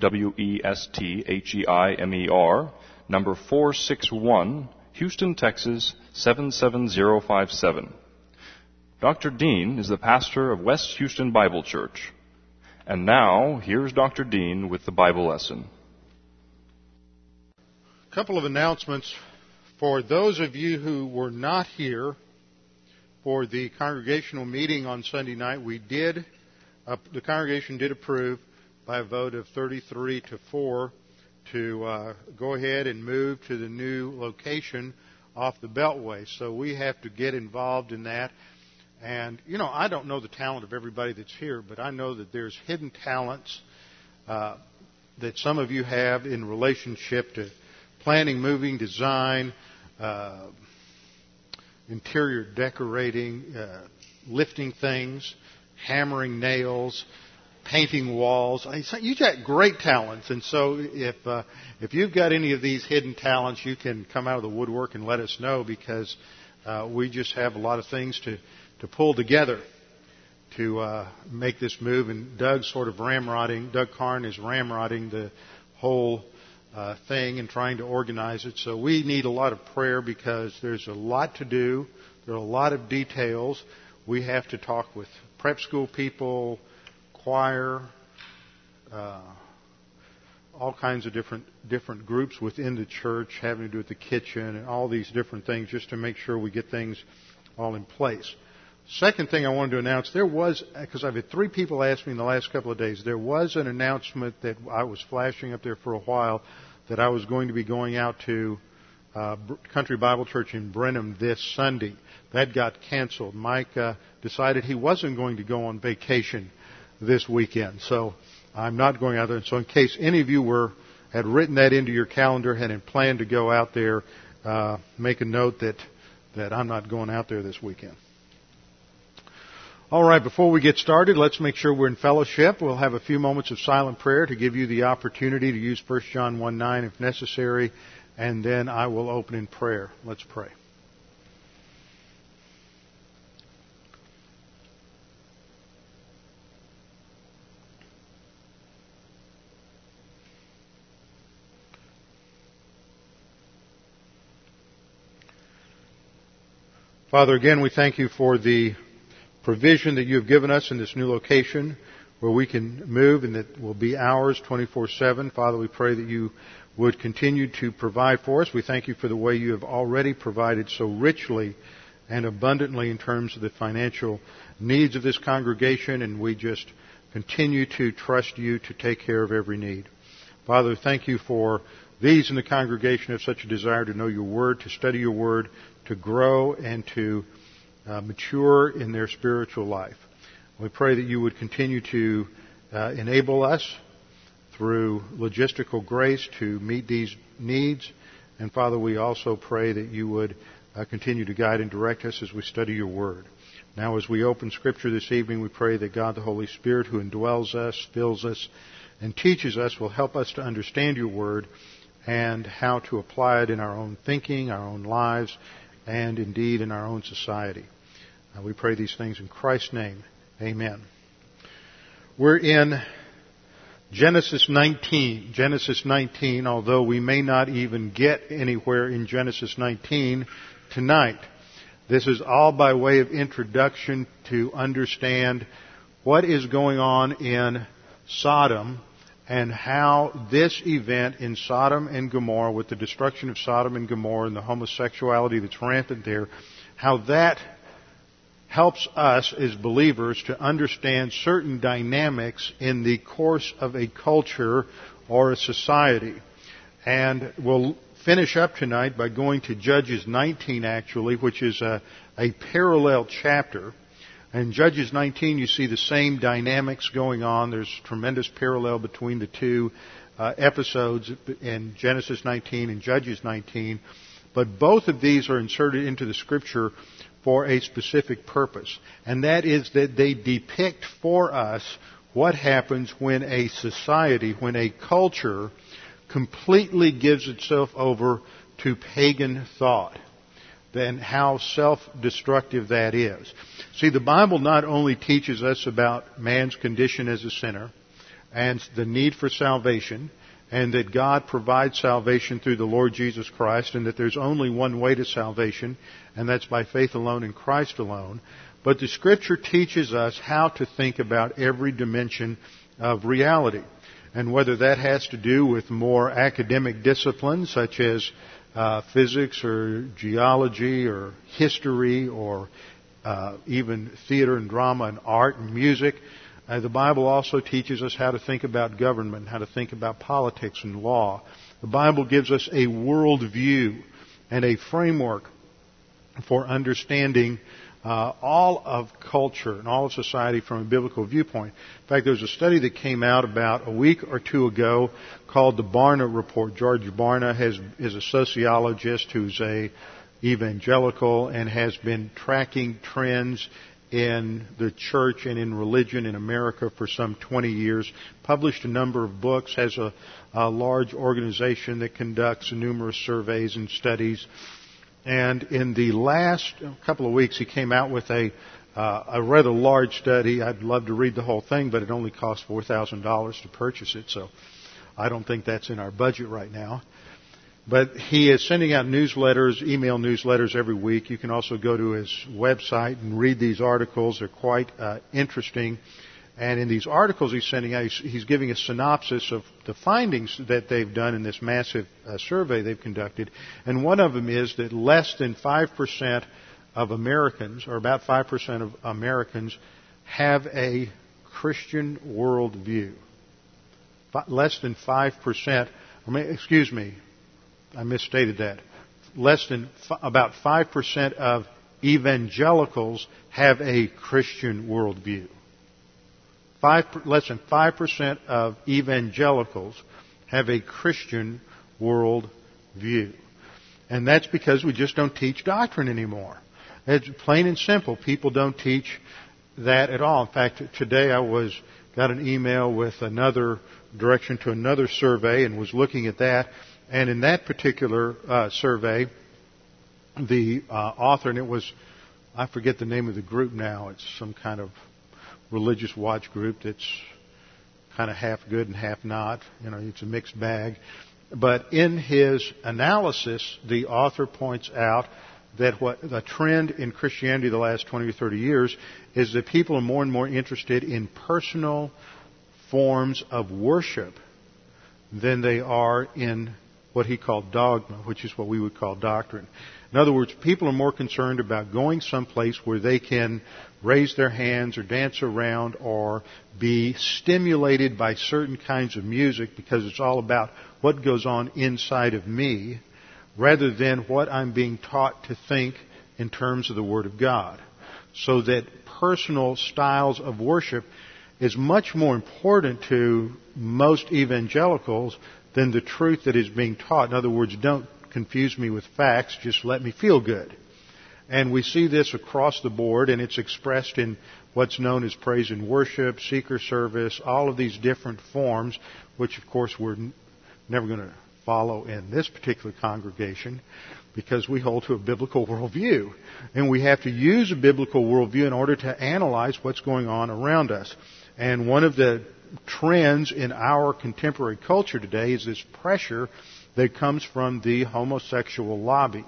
W E S T H E I M E R, number 461, Houston, Texas 77057. Dr. Dean is the pastor of West Houston Bible Church. And now, here's Dr. Dean with the Bible lesson. A couple of announcements for those of you who were not here for the congregational meeting on Sunday night. We did, uh, the congregation did approve by a vote of 33 to 4 to uh, go ahead and move to the new location off the Beltway. So we have to get involved in that. And, you know, I don't know the talent of everybody that's here, but I know that there's hidden talents uh, that some of you have in relationship to planning, moving, design, uh, interior decorating, uh, lifting things, hammering nails, painting walls. You've got great talents, and so if uh, if you've got any of these hidden talents, you can come out of the woodwork and let us know because uh, we just have a lot of things to to pull together to uh, make this move. And Doug's sort of ramrodding. Doug Karn is ramrodding the whole uh, thing and trying to organize it. So we need a lot of prayer because there's a lot to do. There are a lot of details. We have to talk with prep school people, choir, uh, all kinds of different different groups within the church having to do with the kitchen and all these different things just to make sure we get things all in place. Second thing I wanted to announce, there was, because I've had three people ask me in the last couple of days, there was an announcement that I was flashing up there for a while that I was going to be going out to uh, Country Bible Church in Brenham this Sunday. That got canceled. Mike uh, decided he wasn't going to go on vacation this weekend, so I'm not going out there. And so, in case any of you were had written that into your calendar and had planned to go out there, uh, make a note that that I'm not going out there this weekend. All right, before we get started, let's make sure we're in fellowship. We'll have a few moments of silent prayer to give you the opportunity to use 1 John 1 9 if necessary, and then I will open in prayer. Let's pray. Father, again, we thank you for the provision that you have given us in this new location where we can move and that will be ours 24-7. Father, we pray that you would continue to provide for us. We thank you for the way you have already provided so richly and abundantly in terms of the financial needs of this congregation and we just continue to trust you to take care of every need. Father, thank you for these in the congregation have such a desire to know your word, to study your word, to grow and to uh, mature in their spiritual life. We pray that you would continue to uh, enable us through logistical grace to meet these needs. And Father, we also pray that you would uh, continue to guide and direct us as we study your word. Now, as we open Scripture this evening, we pray that God the Holy Spirit, who indwells us, fills us, and teaches us, will help us to understand your word and how to apply it in our own thinking, our own lives, and indeed in our own society. Uh, we pray these things in Christ's name. Amen. We're in Genesis 19. Genesis 19, although we may not even get anywhere in Genesis 19 tonight. This is all by way of introduction to understand what is going on in Sodom and how this event in Sodom and Gomorrah, with the destruction of Sodom and Gomorrah and the homosexuality that's rampant there, how that helps us as believers to understand certain dynamics in the course of a culture or a society. And we'll finish up tonight by going to Judges 19 actually, which is a, a parallel chapter. In Judges 19 you see the same dynamics going on. There's tremendous parallel between the two. uh, episodes in Genesis 19 and Judges 19, but both of these are inserted into the scripture for a specific purpose, and that is that they depict for us what happens when a society, when a culture completely gives itself over to pagan thought, then how self-destructive that is. See, the Bible not only teaches us about man's condition as a sinner and the need for salvation, and that God provides salvation through the Lord Jesus Christ, and that there's only one way to salvation, and that's by faith alone in Christ alone. But the Scripture teaches us how to think about every dimension of reality. And whether that has to do with more academic disciplines such as uh, physics or geology or history or uh, even theater and drama and art and music, uh, the Bible also teaches us how to think about government, how to think about politics and law. The Bible gives us a world view and a framework for understanding uh, all of culture and all of society from a biblical viewpoint. In fact, there was a study that came out about a week or two ago called the Barna Report. George Barna has, is a sociologist who's a evangelical and has been tracking trends in the church and in religion in America for some 20 years, published a number of books, has a, a large organization that conducts numerous surveys and studies. And in the last couple of weeks, he came out with a, uh, a rather large study. I'd love to read the whole thing, but it only cost $4,000 to purchase it, so I don't think that's in our budget right now. But he is sending out newsletters, email newsletters every week. You can also go to his website and read these articles. They're quite uh, interesting. And in these articles he's sending out, he's, giving a synopsis of the findings that they've done in this massive uh, survey they've conducted. And one of them is that less than 5% of Americans, or about 5% of Americans, have a Christian worldview. Less than 5%, I mean, excuse me, I misstated that. Less than about 5% of evangelicals have a Christian worldview. Five, less than 5% of evangelicals have a Christian world view. And that's because we just don't teach doctrine anymore. It's plain and simple. People don't teach that at all. In fact, today I was got an email with another direction to another survey and was looking at that and in that particular uh, survey, the uh, author, and it was, I forget the name of the group now, it's some kind of religious watch group that's kind of half good and half not. You know, it's a mixed bag. But in his analysis, the author points out that what the trend in Christianity the last 20 or 30 years is that people are more and more interested in personal forms of worship than they are in what he called dogma, which is what we would call doctrine. In other words, people are more concerned about going someplace where they can raise their hands or dance around or be stimulated by certain kinds of music because it's all about what goes on inside of me rather than what I'm being taught to think in terms of the Word of God. So that personal styles of worship is much more important to most evangelicals than the truth that is being taught. In other words, don't confuse me with facts, just let me feel good. And we see this across the board, and it's expressed in what's known as praise and worship, seeker service, all of these different forms, which of course we're never going to follow in this particular congregation because we hold to a biblical worldview. And we have to use a biblical worldview in order to analyze what's going on around us. And one of the trends in our contemporary culture today is this pressure that comes from the homosexual lobby.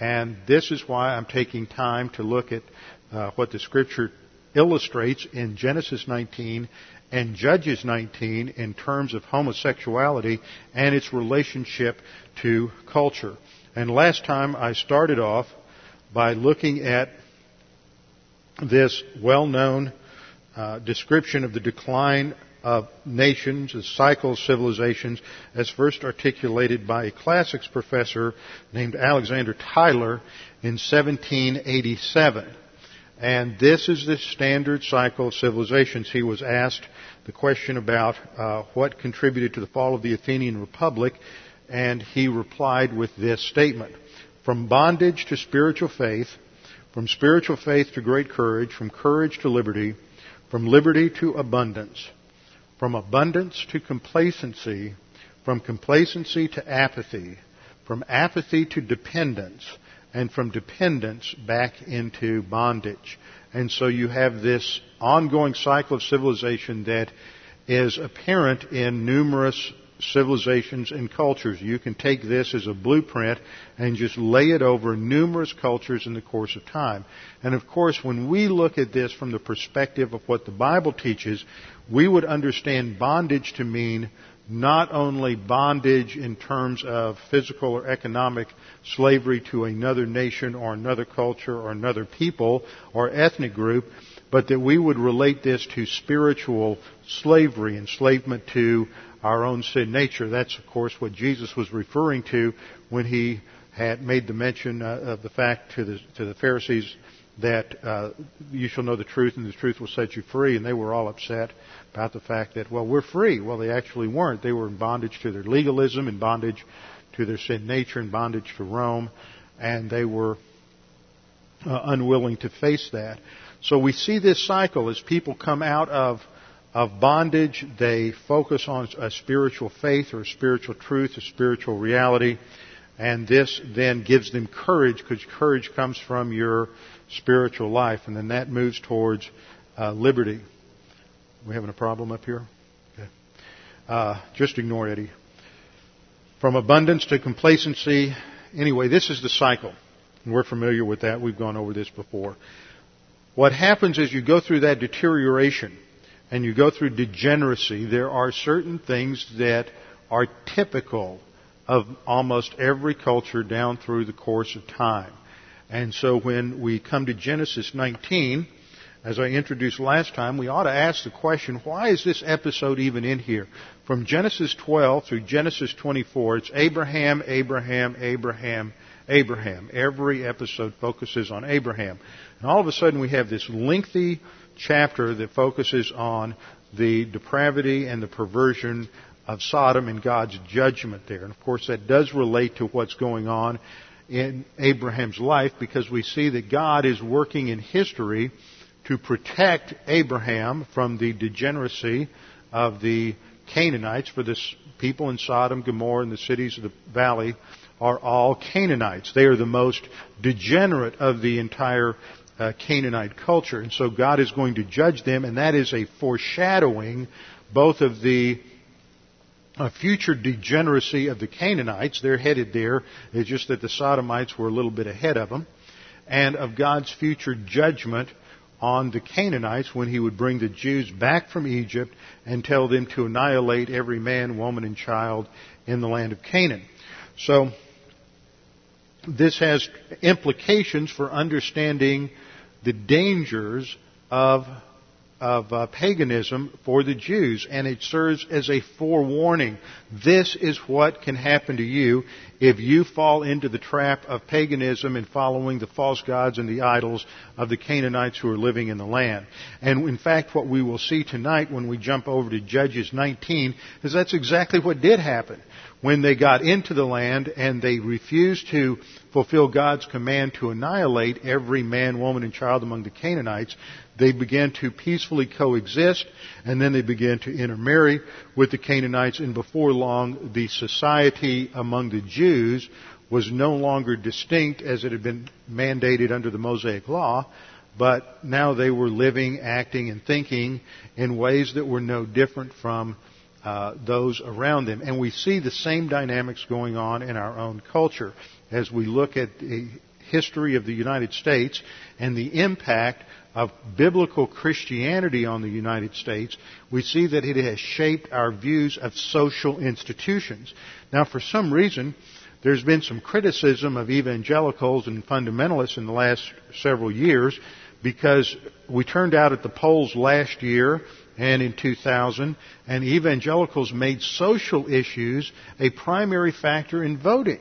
And this is why I'm taking time to look at uh, what the scripture illustrates in Genesis 19 and Judges 19 in terms of homosexuality and its relationship to culture. And last time I started off by looking at this well-known uh, description of the decline of nations, the cycle of civilizations, as first articulated by a classics professor named Alexander Tyler in 1787. And this is the standard cycle of civilizations. He was asked the question about uh, what contributed to the fall of the Athenian Republic, and he replied with this statement From bondage to spiritual faith, from spiritual faith to great courage, from courage to liberty, from liberty to abundance, from abundance to complacency, from complacency to apathy, from apathy to dependence, and from dependence back into bondage. And so you have this ongoing cycle of civilization that is apparent in numerous civilizations and cultures. You can take this as a blueprint and just lay it over numerous cultures in the course of time. And of course, when we look at this from the perspective of what the Bible teaches, we would understand bondage to mean not only bondage in terms of physical or economic slavery to another nation or another culture or another people or ethnic group, but that we would relate this to spiritual slavery, enslavement to our own sin nature. That's, of course, what Jesus was referring to when he had made the mention uh, of the fact to the, to the Pharisees that uh, you shall know the truth and the truth will set you free. And they were all upset about the fact that, well, we're free. Well, they actually weren't. They were in bondage to their legalism, in bondage to their sin nature, in bondage to Rome, and they were uh, unwilling to face that. So we see this cycle as people come out of of bondage, they focus on a spiritual faith or a spiritual truth, a spiritual reality, and this then gives them courage because courage comes from your spiritual life, and then that moves towards uh, liberty. We having a problem up here? Okay. Uh, just ignore Eddie. From abundance to complacency. Anyway, this is the cycle. We're familiar with that. We've gone over this before. What happens is you go through that deterioration and you go through degeneracy. There are certain things that are typical of almost every culture down through the course of time. And so when we come to Genesis 19, as I introduced last time, we ought to ask the question, why is this episode even in here? From Genesis 12 through Genesis 24, it's Abraham, Abraham, Abraham, Abraham. Every episode focuses on Abraham. And all of a sudden we have this lengthy chapter that focuses on the depravity and the perversion of Sodom and God's judgment there. And of course that does relate to what's going on in Abraham's life because we see that God is working in history to protect Abraham from the degeneracy of the Canaanites, for this people in Sodom, Gomorrah, and the cities of the valley are all Canaanites. They are the most degenerate of the entire uh, Canaanite culture. And so God is going to judge them, and that is a foreshadowing both of the a future degeneracy of the Canaanites. They're headed there. It's just that the Sodomites were a little bit ahead of them. And of God's future judgment on the Canaanites when he would bring the Jews back from Egypt and tell them to annihilate every man, woman, and child in the land of Canaan. So, this has implications for understanding the dangers of of uh, paganism for the Jews, and it serves as a forewarning. This is what can happen to you if you fall into the trap of paganism and following the false gods and the idols of the Canaanites who are living in the land. And in fact, what we will see tonight when we jump over to Judges 19 is that's exactly what did happen when they got into the land and they refused to fulfill God's command to annihilate every man, woman, and child among the Canaanites, they began to peacefully coexist and then they began to intermarry with the Canaanites and before long the society among the Jews was no longer distinct as it had been mandated under the Mosaic Law, but now they were living, acting, and thinking in ways that were no different from uh, those around them. And we see the same dynamics going on in our own culture as we look at the history of the United States and the impact of biblical Christianity on the United States, we see that it has shaped our views of social institutions. Now, for some reason, there's been some criticism of evangelicals and fundamentalists in the last several years because we turned out at the polls last year and in 2000, and evangelicals made social issues a primary factor in voting.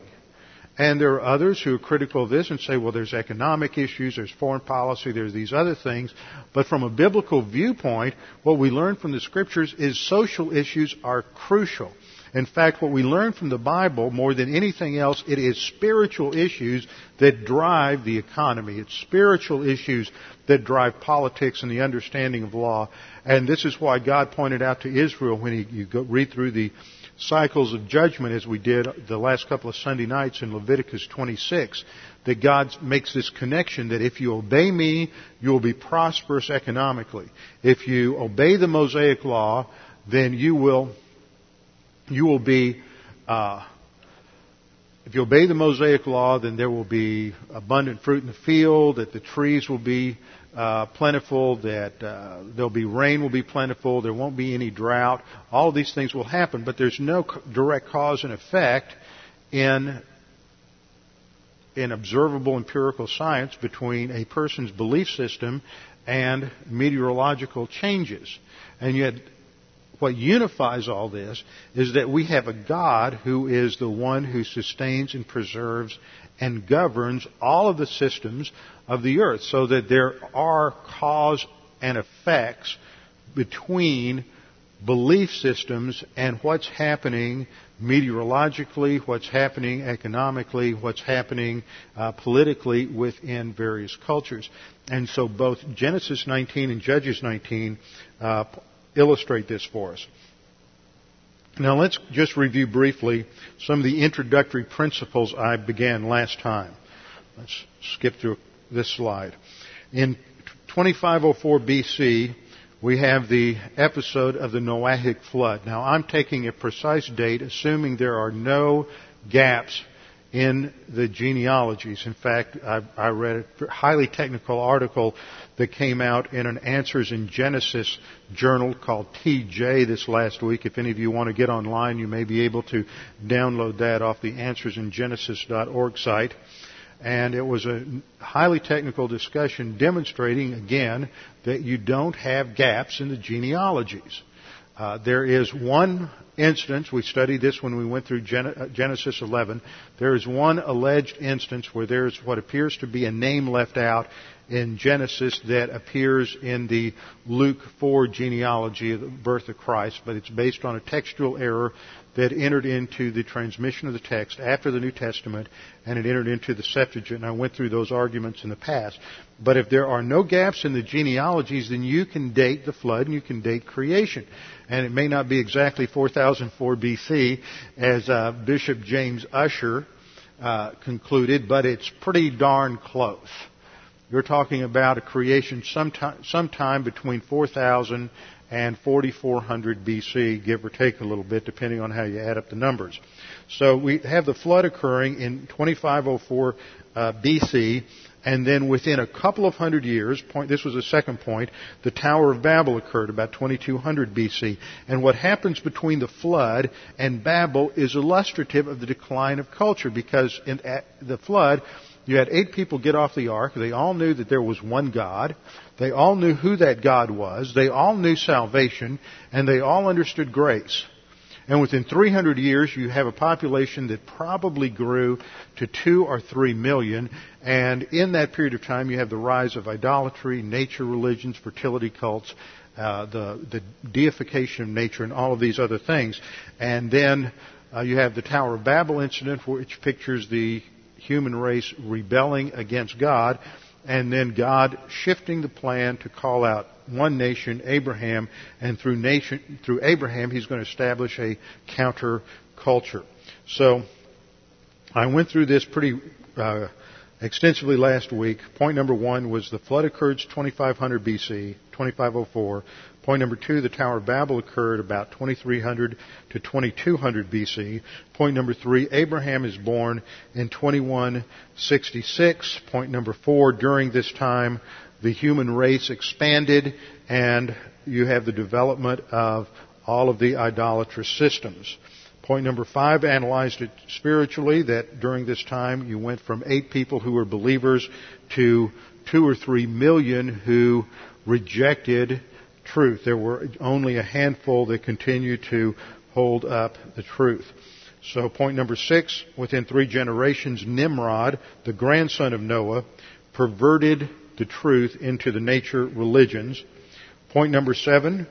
And there are others who are critical of this and say, well, there's economic issues, there's foreign policy, there's these other things. But from a biblical viewpoint, what we learn from the scriptures is social issues are crucial. In fact, what we learn from the Bible more than anything else, it is spiritual issues that drive the economy. It's spiritual issues that drive politics and the understanding of law. And this is why God pointed out to Israel when he, you go, read through the cycles of judgment as we did the last couple of Sunday nights in Leviticus 26, that God makes this connection that if you obey me, you will be prosperous economically. If you obey the Mosaic law, then you will, you will be, uh, if you obey the Mosaic law, then there will be abundant fruit in the field, that the trees will be uh, plentiful, that uh, there'll be rain will be plentiful, there won't be any drought. All these things will happen, but there's no direct cause and effect in in observable empirical science between a person's belief system and meteorological changes. And yet, what unifies all this is that we have a God who is the one who sustains and preserves and governs all of the systems of the earth so that there are cause and effects between belief systems and what's happening meteorologically, what's happening economically, what's happening uh, politically within various cultures. And so both Genesis 19 and Judges 19 uh, illustrate this for us. Now let's just review briefly some of the introductory principles I began last time. Let's skip through this slide. In 2504 BC, we have the episode of the Noahic flood. Now I'm taking a precise date, assuming there are no gaps in the genealogies. In fact, I, I, read a highly technical article that came out in an Answers in Genesis journal called TJ this last week. If any of you want to get online, you may be able to download that off the answersingenesis.org site. And it was a highly technical discussion demonstrating again that you don't have gaps in the genealogies. Uh, there is one instance, we studied this when we went through uh, Genesis 11. There is one alleged instance where there is what appears to be a name left out in Genesis that appears in the Luke 4 genealogy of the birth of Christ, but it's based on a textual error that entered into the transmission of the text after the New Testament, and it entered into the Septuagint. And I went through those arguments in the past. But if there are no gaps in the genealogies, then you can date the flood and you can date creation. And it may not be exactly 4004 BC, as uh, Bishop James Ussher uh, concluded, but it's pretty darn close. You're talking about a creation sometime, sometime between 4000 and 4400 BC, give or take a little bit, depending on how you add up the numbers. So we have the flood occurring in 2504 uh, BC, and then within a couple of hundred years, point, this was the second point, the Tower of Babel occurred about 2200 BC. And what happens between the flood and Babel is illustrative of the decline of culture, because in the flood, you had eight people get off the ark. They all knew that there was one God. They all knew who that God was. They all knew salvation. And they all understood grace. And within 300 years, you have a population that probably grew to two or three million. And in that period of time, you have the rise of idolatry, nature religions, fertility cults, uh, the, the deification of nature, and all of these other things. And then uh, you have the Tower of Babel incident, which pictures the human race rebelling against God, and then God shifting the plan to call out one nation, Abraham, and through nation, through Abraham, he's going to establish a counter culture. So, I went through this pretty uh, extensively last week. Point number one was the flood occurred 2500 BC, 2504. Point number two, the Tower of Babel occurred about 2300 to 2200 BC. Point number three, Abraham is born in 2166. Point number four, during this time, the human race expanded and you have the development of all of the idolatrous systems. Point number five, analyzed it spiritually, that during this time you went from eight people who were believers to two or three million who rejected truth. There were only a handful that continued to hold up the truth. So point number six, within three generations, Nimrod, the grandson of Noah, perverted the truth into the nature religions. Point number seven,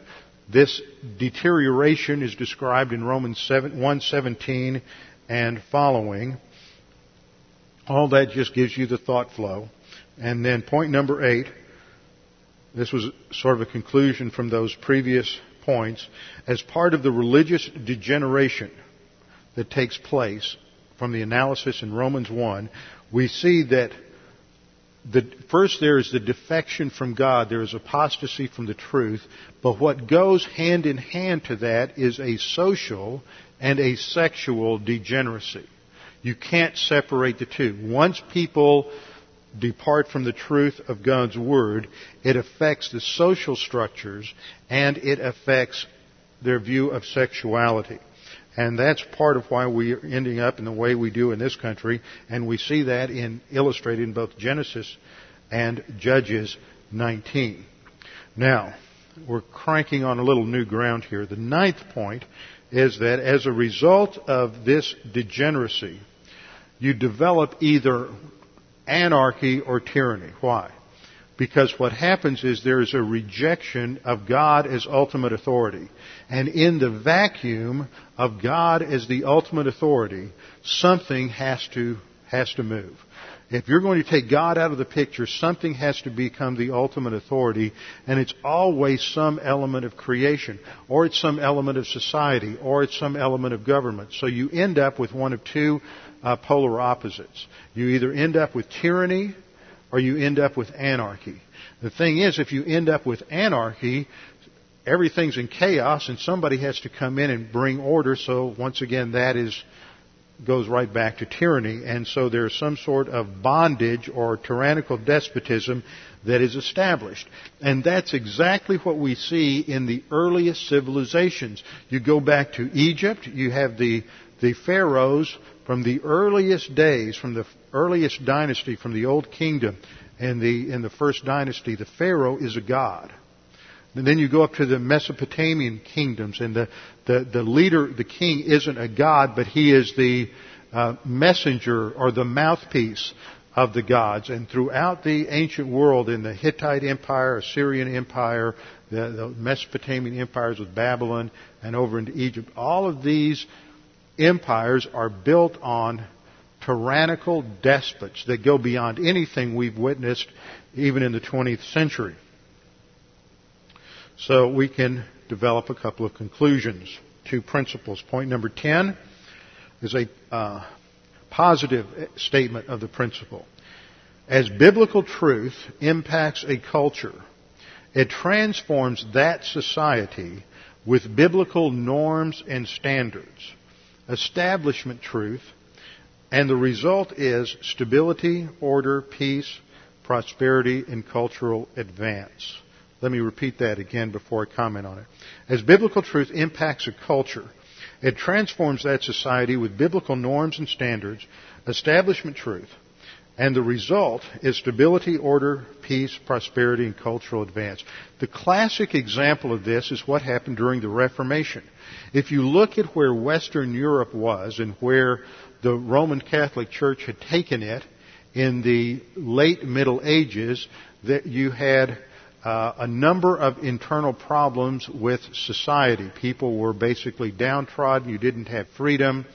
this deterioration is described in Romans 7, 117 and following. All that just gives you the thought flow. And then point number eight, this was sort of a conclusion from those previous points. As part of the religious degeneration that takes place from the analysis in Romans 1, we see that the, first there is the defection from God. There is apostasy from the truth. But what goes hand in hand to that is a social and a sexual degeneracy. You can't separate the two. Once people depart from the truth of God's Word, it affects the social structures and it affects their view of sexuality. And that's part of why we're ending up in the way we do in this country, and we see that in illustrated in both Genesis and Judges 19. Now, we're cranking on a little new ground here. The ninth point is that as a result of this degeneracy, you develop either anarchy or tyranny. Why? Because what happens is there is a rejection of God as ultimate authority. And in the vacuum of God as the ultimate authority, something has to, has to move. If you're going to take God out of the picture, something has to become the ultimate authority, and it's always some element of creation, or it's some element of society, or it's some element of government. So you end up with one of two uh, polar opposites. You either end up with tyranny, or you end up with anarchy. The thing is, if you end up with anarchy, everything's in chaos and somebody has to come in and bring order. So once again, that is, goes right back to tyranny. And so there's some sort of bondage or tyrannical despotism that is established. And that's exactly what we see in the earliest civilizations. You go back to Egypt, you have the, the pharaohs from the earliest days, from the earliest dynasty, from the old kingdom, in the, in the first dynasty, the pharaoh is a god. And then you go up to the Mesopotamian kingdoms, and the, the, the leader, the king, isn't a god, but he is the uh, messenger or the mouthpiece of the gods. And throughout the ancient world, in the Hittite Empire, Assyrian Empire, the, the Mesopotamian empires with Babylon, and over into Egypt, all of these empires are built on tyrannical despots that go beyond anything we've witnessed even in the 20th century. So we can develop a couple of conclusions, two principles. Point number 10 is a uh, positive statement of the principle. As biblical truth impacts a culture, it transforms that society with biblical norms and standards establishment truth, and the result is stability, order, peace, prosperity, and cultural advance. Let me repeat that again before I comment on it. As biblical truth impacts a culture, it transforms that society with biblical norms and standards, establishment truth, and the result is stability, order, peace, prosperity, and cultural advance. The classic example of this is what happened during the Reformation. If you look at where Western Europe was and where the Roman Catholic Church had taken it in the late Middle Ages, that you had uh, a number of internal problems with society. People were basically downtrodden. You didn't have freedom.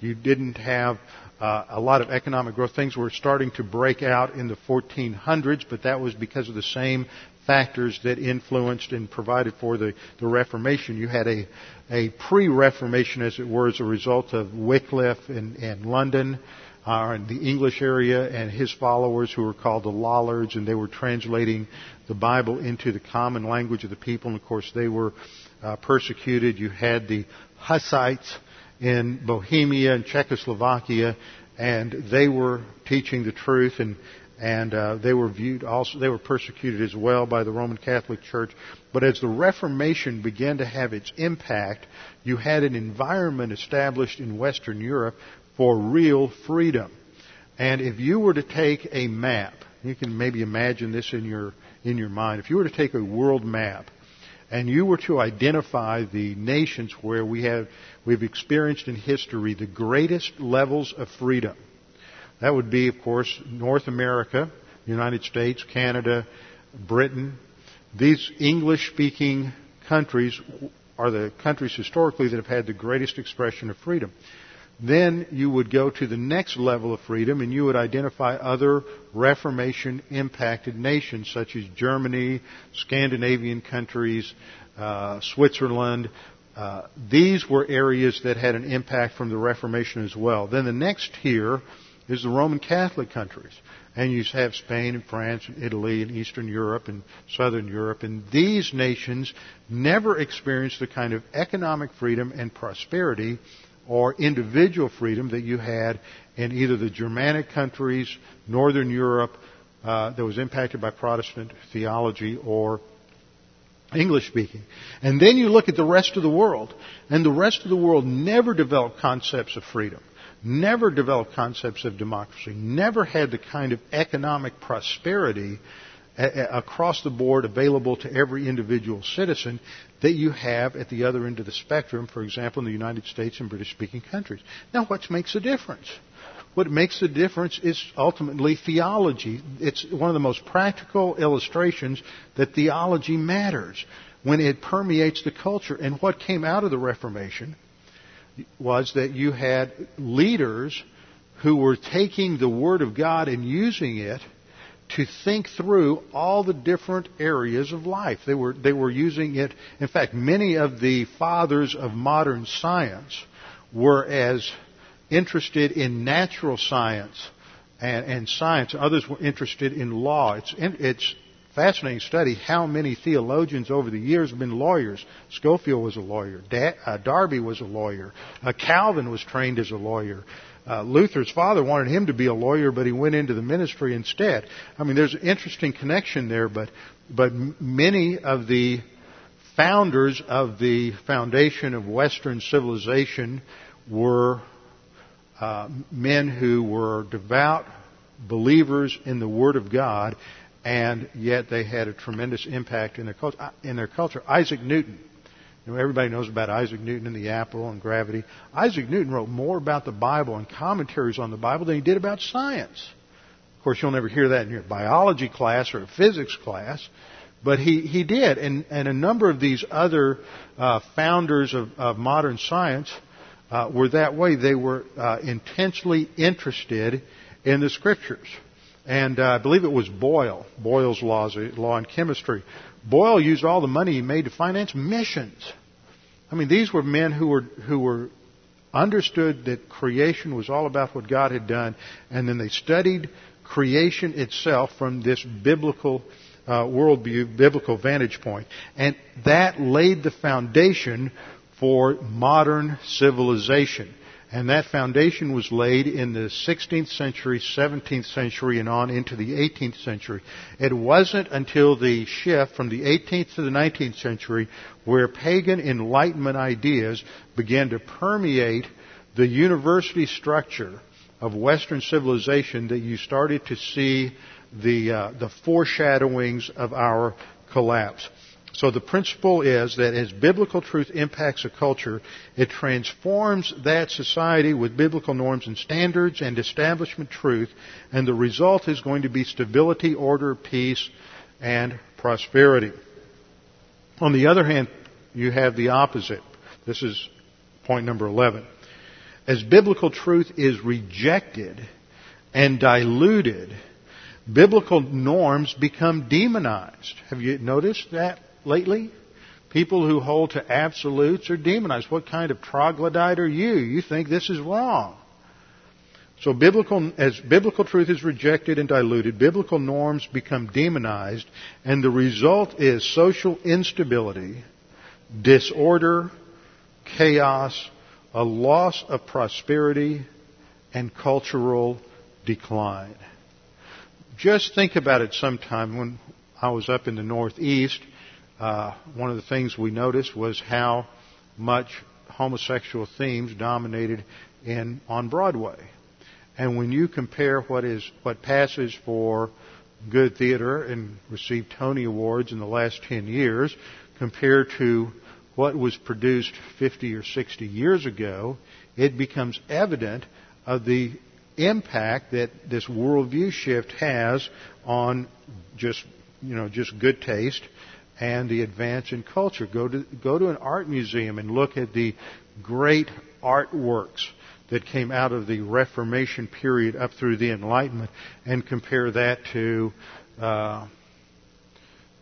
You didn't have uh, a lot of economic growth. Things were starting to break out in the 1400s, but that was because of the same factors that influenced and provided for the, the Reformation. You had a, a pre-Reformation, as it were, as a result of Wycliffe in, in London, uh, in the English area, and his followers who were called the Lollards, and they were translating the Bible into the common language of the people, and of course they were uh, persecuted. You had the Hussites, in Bohemia and Czechoslovakia, and they were teaching the truth and and uh, they were viewed also they were persecuted as well by the Roman Catholic Church. But as the Reformation began to have its impact, you had an environment established in Western Europe for real freedom. And if you were to take a map, you can maybe imagine this in your in your mind. If you were to take a world map and you were to identify the nations where we have we've experienced in history the greatest levels of freedom, that would be, of course, North America, United States, Canada, Britain. These English-speaking countries are the countries historically that have had the greatest expression of freedom. Then you would go to the next level of freedom and you would identify other Reformation impacted nations such as Germany, Scandinavian countries, uh, Switzerland. Uh, these were areas that had an impact from the Reformation as well. Then the next tier is the Roman Catholic countries. And you have Spain and France and Italy and Eastern Europe and Southern Europe. And these nations never experienced the kind of economic freedom and prosperity or individual freedom that you had in either the Germanic countries, Northern Europe, uh, that was impacted by Protestant theology, or English speaking. And then you look at the rest of the world, and the rest of the world never developed concepts of freedom, never developed concepts of democracy, never had the kind of economic prosperity across the board available to every individual citizen that you have at the other end of the spectrum, for example, in the United States and British speaking countries. Now, what makes a difference? What makes a difference is ultimately theology. It's one of the most practical illustrations that theology matters when it permeates the culture. And what came out of the Reformation was that you had leaders who were taking the Word of God and using it to think through all the different areas of life. They were, they were using it. In fact, many of the fathers of modern science were as interested in natural science and, and science. Others were interested in law. It's, it's fascinating to study how many theologians over the years have been lawyers. Scofield was a lawyer. Da- uh, Darby was a lawyer. Uh, Calvin was trained as a lawyer. Uh, Luther's father wanted him to be a lawyer, but he went into the ministry instead. I mean, there's an interesting connection there, but but many of the founders of the foundation of Western civilization were uh, men who were devout believers in the Word of God, and yet they had a tremendous impact in their culture. In their culture, Isaac Newton you know, everybody knows about Isaac Newton and the apple and gravity. Isaac Newton wrote more about the Bible and commentaries on the Bible than he did about science. Of course, you'll never hear that in your biology class or physics class, but he, he did. And, and a number of these other uh, founders of, of modern science uh, were that way. They were uh, intensely interested in the scriptures. And uh, I believe it was Boyle, Boyle's laws, law in chemistry, Boyle used all the money he made to finance missions. I mean, these were men who were, who were understood that creation was all about what God had done, and then they studied creation itself from this biblical uh, worldview, biblical vantage. And that laid the foundation for modern civilization. And that foundation was laid in the 16th century, 17th century, and on into the 18th century. It wasn't until the shift from the 18th to the 19th century where pagan Enlightenment ideas began to permeate the university structure of Western civilization that you started to see the, uh, the foreshadowings of our collapse. So the principle is that as biblical truth impacts a culture, it transforms that society with biblical norms and standards and establishment truth, and the result is going to be stability, order, peace, and prosperity. On the other hand, you have the opposite. This is point number 11. As biblical truth is rejected and diluted, biblical norms become demonized. Have you noticed that? Lately? People who hold to absolutes are demonized. What kind of troglodyte are you? You think this is wrong. So biblical, as biblical truth is rejected and diluted, biblical norms become demonized, and the result is social instability, disorder, chaos, a loss of prosperity, and cultural decline. Just think about it sometime when I was up in the Northeast uh, one of the things we noticed was how much homosexual themes dominated in on Broadway. And when you compare what is what passes for good theater and received Tony Awards in the last 10 years compared to what was produced 50 or 60 years ago, it becomes evident of the impact that this worldview shift has on just, you know, just good taste and the advance in culture. Go to, go to an art museum and look at the great artworks that came out of the Reformation period up through the Enlightenment and compare that to, uh,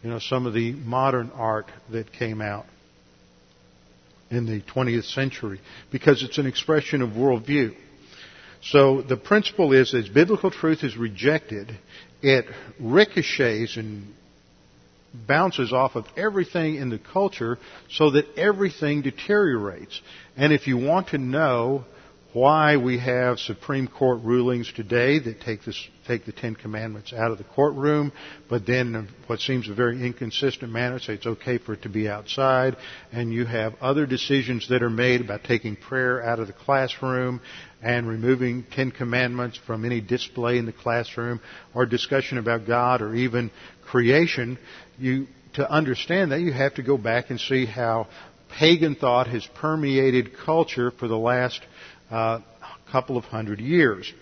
you know, some of the modern art that came out in the 20th century because it's an expression of worldview. So the principle is as biblical truth is rejected, it ricochets and bounces off of everything in the culture so that everything deteriorates. And if you want to know why we have Supreme Court rulings today that take, this, take the Ten Commandments out of the courtroom, but then in what seems a very inconsistent manner say it's okay for it to be outside, and you have other decisions that are made about taking prayer out of the classroom and removing Ten Commandments from any display in the classroom or discussion about God or even creation, you, to understand that you have to go back and see how pagan thought has permeated culture for the last uh, couple of hundred years.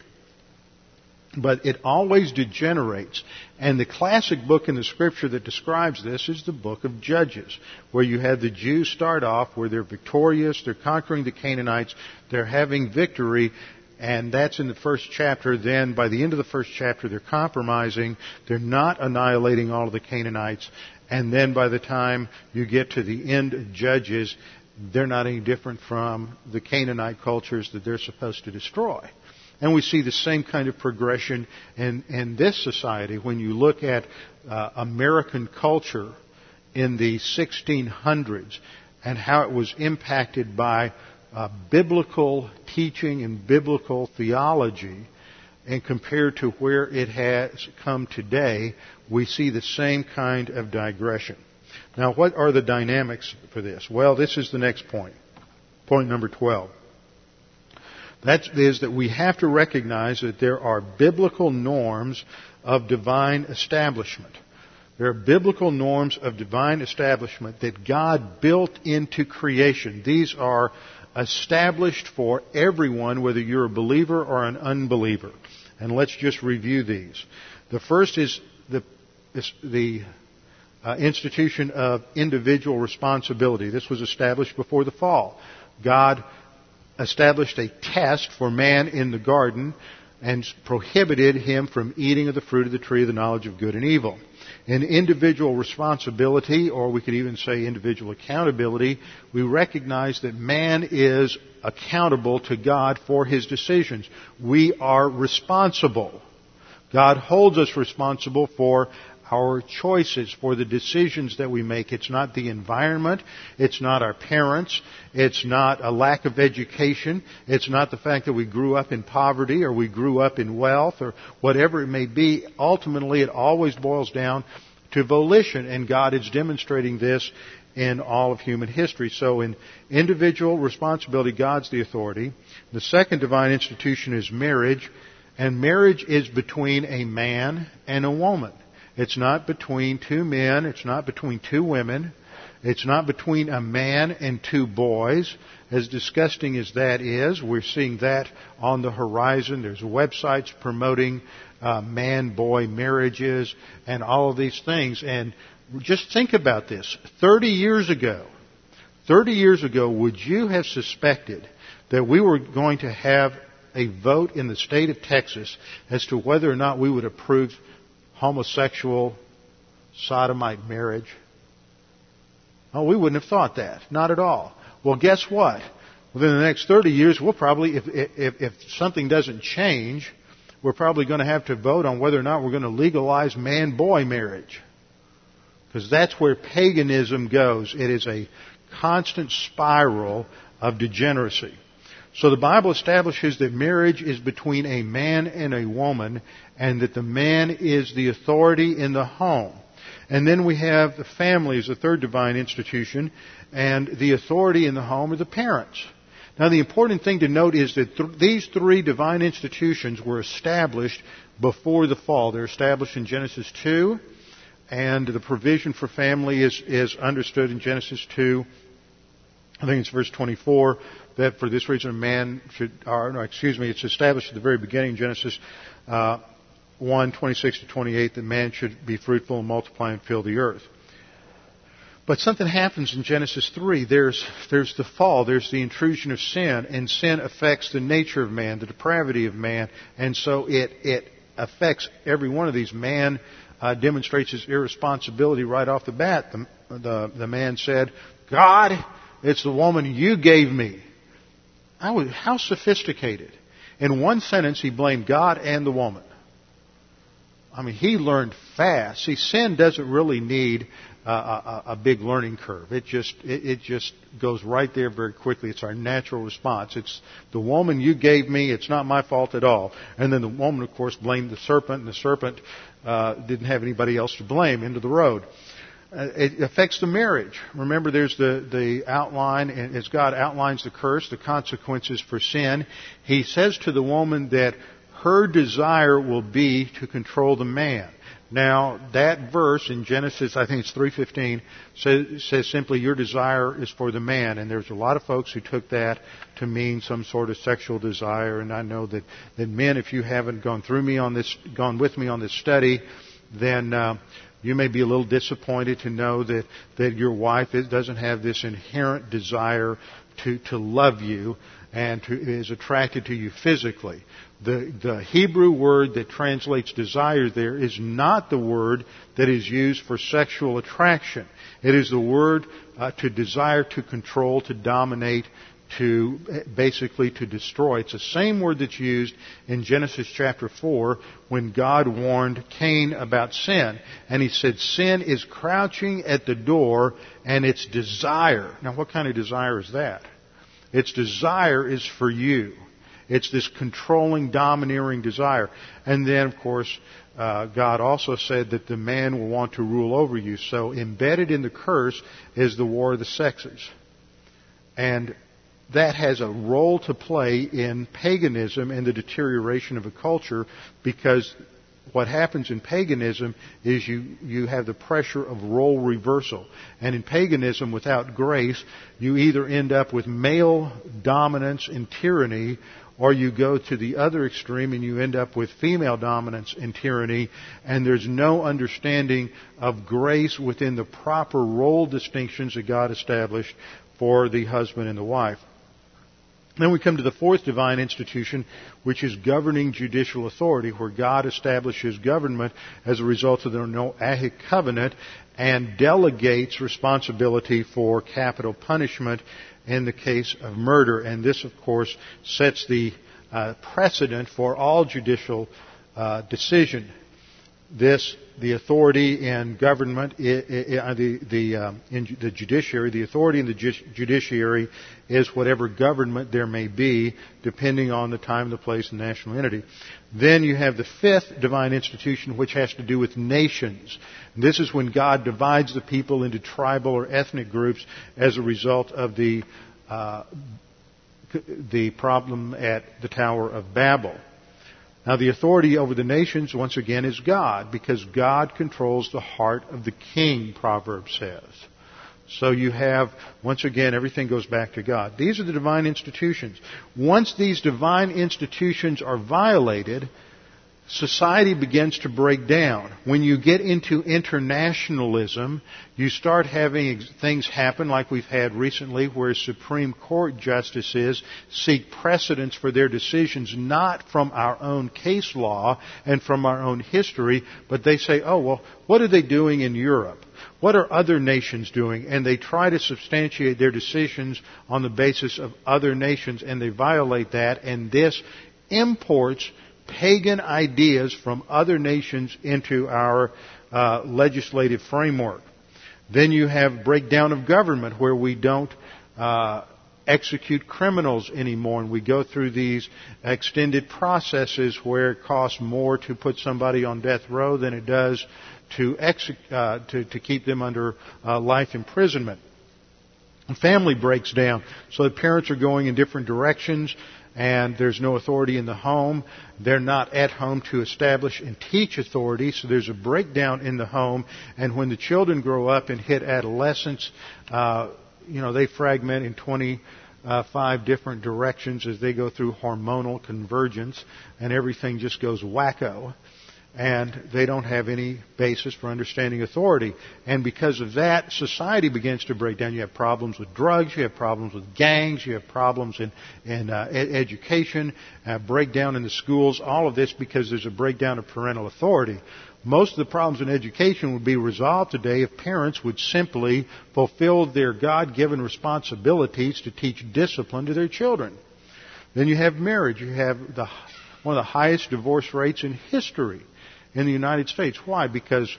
But it always degenerates. And the classic book in the scripture that describes this is the book of Judges, where you have the Jews start off where they're victorious, they're conquering the Canaanites, they're having victory, and that's in the first chapter. Then by the end of the first chapter, they're compromising. They're not annihilating all of the Canaanites. And then by the time you get to the end of Judges, they're not any different from the Canaanite cultures that they're supposed to destroy. And we see the same kind of progression in, in this society when you look at uh, American culture in the 1600s and how it was impacted by uh, biblical teaching and biblical theology and compared to where it has come today, we see the same kind of digression. Now, what are the dynamics for this? Well, this is the next point. Point number 12. That is that we have to recognize that there are biblical norms of divine establishment. There are biblical norms of divine establishment that God built into creation. These are established for everyone, whether you're a believer or an unbeliever. And let's just review these. The first is the, the uh, institution of individual responsibility. This was established before the fall. God established a test for man in the garden and prohibited him from eating of the fruit of the tree of the knowledge of good and evil. In individual responsibility, or we could even say individual accountability, we recognize that man is accountable to God for his decisions. We are responsible. God holds us responsible for our choices, for the decisions that we make. It's not the environment. It's not our parents. It's not a lack of education. It's not the fact that we grew up in poverty or we grew up in wealth or whatever it may be. Ultimately, it always boils down to volition, and God is demonstrating this in all of human history. So in individual responsibility, God's the authority. The second divine institution is marriage, and marriage is between a man and a woman. It's not between two men. It's not between two women. It's not between a man and two boys. As disgusting as that is, we're seeing that on the horizon. There's websites promoting uh, man-boy marriages and all of these things. And just think about this. 30 years ago, 30 years ago, would you have suspected that we were going to have a vote in the state of Texas as to whether or not we would approve homosexual sodomite marriage? Oh, we wouldn't have thought that. Not at all. Well, guess what? Within the next 30 years, we'll probably, if, if, if something doesn't change, we're probably going to have to vote on whether or not we're going to legalize man-boy marriage. Because that's where paganism goes. It is a constant spiral of degeneracy. So the Bible establishes that marriage is between a man and a woman, and that the man is the authority in the home. And then we have the family as the third divine institution, and the authority in the home are the parents. Now the important thing to note is that th- these three divine institutions were established before the fall. They're established in Genesis 2, and the provision for family is, is understood in Genesis 2. I think it's verse 24 that for this reason a man should, or no, excuse me, it's established at the very beginning, Genesis uh, 1, 26 to 28, that man should be fruitful and multiply and fill the earth. But something happens in Genesis 3. There's, there's the fall, there's the intrusion of sin, and sin affects the nature of man, the depravity of man, and so it, it affects every one of these. Man uh, demonstrates his irresponsibility right off the bat. The, the, the man said, God, it's the woman you gave me. I was, how sophisticated. In one sentence, he blamed God and the woman. I mean, he learned fast. See, sin doesn't really need a, a, a big learning curve. It just it, it just goes right there very quickly. It's our natural response. It's the woman you gave me. It's not my fault at all. And then the woman, of course, blamed the serpent, and the serpent uh, didn't have anybody else to blame. Into the road. Uh, it affects the marriage. Remember, there's the, the outline, and as God outlines the curse, the consequences for sin, He says to the woman that her desire will be to control the man. Now, that verse in Genesis, I think it's 3.15, says, says simply, your desire is for the man. And there's a lot of folks who took that to mean some sort of sexual desire. And I know that, that men, if you haven't gone through me on this, gone with me on this study, then uh, you may be a little disappointed to know that, that your wife doesn't have this inherent desire to, to love you and to, is attracted to you physically. The, the Hebrew word that translates desire there is not the word that is used for sexual attraction. It is the word uh, to desire, to control, to dominate, to basically to destroy. It's the same word that's used in Genesis chapter 4 when God warned Cain about sin. And he said, sin is crouching at the door and its desire. Now what kind of desire is that? Its desire is for you. It's this controlling, domineering desire. And then, of course, uh, God also said that the man will want to rule over you. So embedded in the curse is the war of the sexes. And that has a role to play in paganism and the deterioration of a culture because what happens in paganism is you, you have the pressure of role reversal. And in paganism, without grace, you either end up with male dominance and tyranny, or you go to the other extreme and you end up with female dominance and tyranny, and there's no understanding of grace within the proper role distinctions that God established for the husband and the wife. Then we come to the fourth divine institution, which is governing judicial authority, where God establishes government as a result of the Noahic covenant and delegates responsibility for capital punishment in the case of murder. And this, of course, sets the uh, precedent for all judicial uh, decision. This the authority in government, uh, the, the, um, the judiciary, the authority in the judiciary is whatever government there may be, depending on the time, the place, and national entity. Then you have the fifth divine institution, which has to do with nations. This is when God divides the people into tribal or ethnic groups as a result of the uh, the problem at the Tower of Babel. Now, the authority over the nations, once again, is God, because God controls the heart of the king, Proverbs says. So you have, once again, everything goes back to God. These are the divine institutions. Once these divine institutions are violated, society begins to break down. When you get into internationalism, you start having things happen like we've had recently where Supreme Court justices seek precedents for their decisions not from our own case law and from our own history, but they say, oh, well, what are they doing in Europe? What are other nations doing? And they try to substantiate their decisions on the basis of other nations and they violate that and this imports pagan ideas from other nations into our uh, legislative framework. Then you have breakdown of government where we don't uh, execute criminals anymore and we go through these extended processes where it costs more to put somebody on death row than it does to, uh, to, to keep them under uh, life imprisonment. family breaks down. So the parents are going in different directions and there's no authority in the home. They're not at home to establish and teach authority, so there's a breakdown in the home. And when the children grow up and hit adolescence, uh, you know, they fragment in 25 different directions as they go through hormonal convergence, and everything just goes wacko and they don't have any basis for understanding authority. And because of that, society begins to break down. You have problems with drugs, you have problems with gangs, you have problems in, in uh, ed- education, uh, breakdown in the schools, all of this because there's a breakdown of parental authority. Most of the problems in education would be resolved today if parents would simply fulfill their God-given responsibilities to teach discipline to their children. Then you have marriage. You have the, one of the highest divorce rates in history in the United States. Why? Because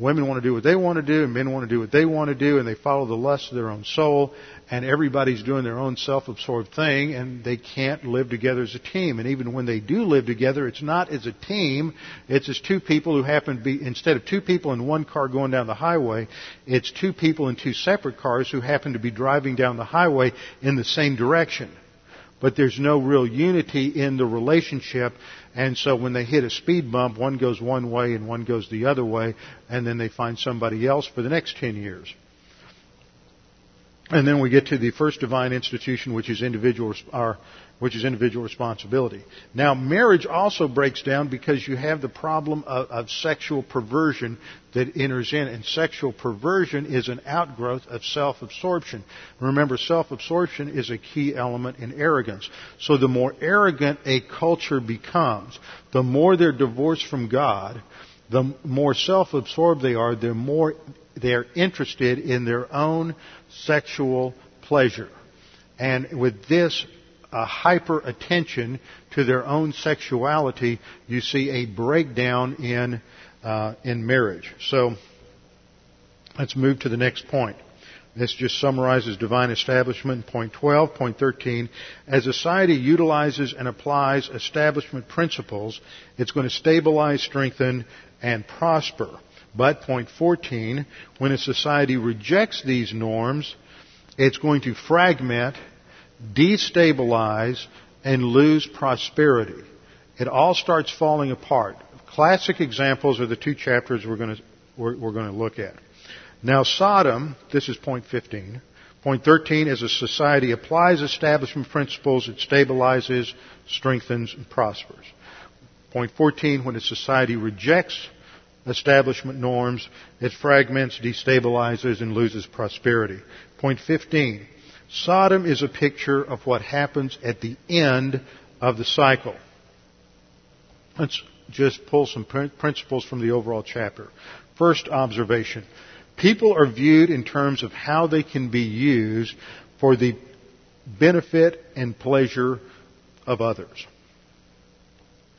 women want to do what they want to do and men want to do what they want to do and they follow the lust of their own soul and everybody's doing their own self-absorbed thing and they can't live together as a team and even when they do live together it's not as a team it's as two people who happen to be instead of two people in one car going down the highway it's two people in two separate cars who happen to be driving down the highway in the same direction but there's no real unity in the relationship. And so when they hit a speed bump, one goes one way and one goes the other way, and then they find somebody else for the next 10 years. And then we get to the first divine institution, which is individual, our which is individual responsibility. Now, marriage also breaks down because you have the problem of, of, sexual perversion that enters in, and sexual perversion is an outgrowth of self-absorption. Remember, self-absorption is a key element in arrogance. So the more arrogant a culture becomes, the more they're divorced from God, the more self-absorbed they are, the more they're interested in their own sexual pleasure. And with this a hyper attention to their own sexuality, you see a breakdown in, uh, in marriage. So, let's move to the next point. This just summarizes divine establishment. Point 12. Point 13. As society utilizes and applies establishment principles, it's going to stabilize, strengthen, and prosper. But, point 14, when a society rejects these norms, it's going to fragment destabilize, and lose prosperity. It all starts falling apart. Classic examples are the two chapters we're going to, we're, we're going to look at. Now, Sodom, this is point 15. Point 13, as a society applies establishment principles, it stabilizes, strengthens, and prospers. Point 14, when a society rejects establishment norms, it fragments, destabilizes, and loses prosperity. Point 15, Sodom is a picture of what happens at the end of the cycle. Let's just pull some principles from the overall chapter. First observation. People are viewed in terms of how they can be used for the benefit and pleasure of others.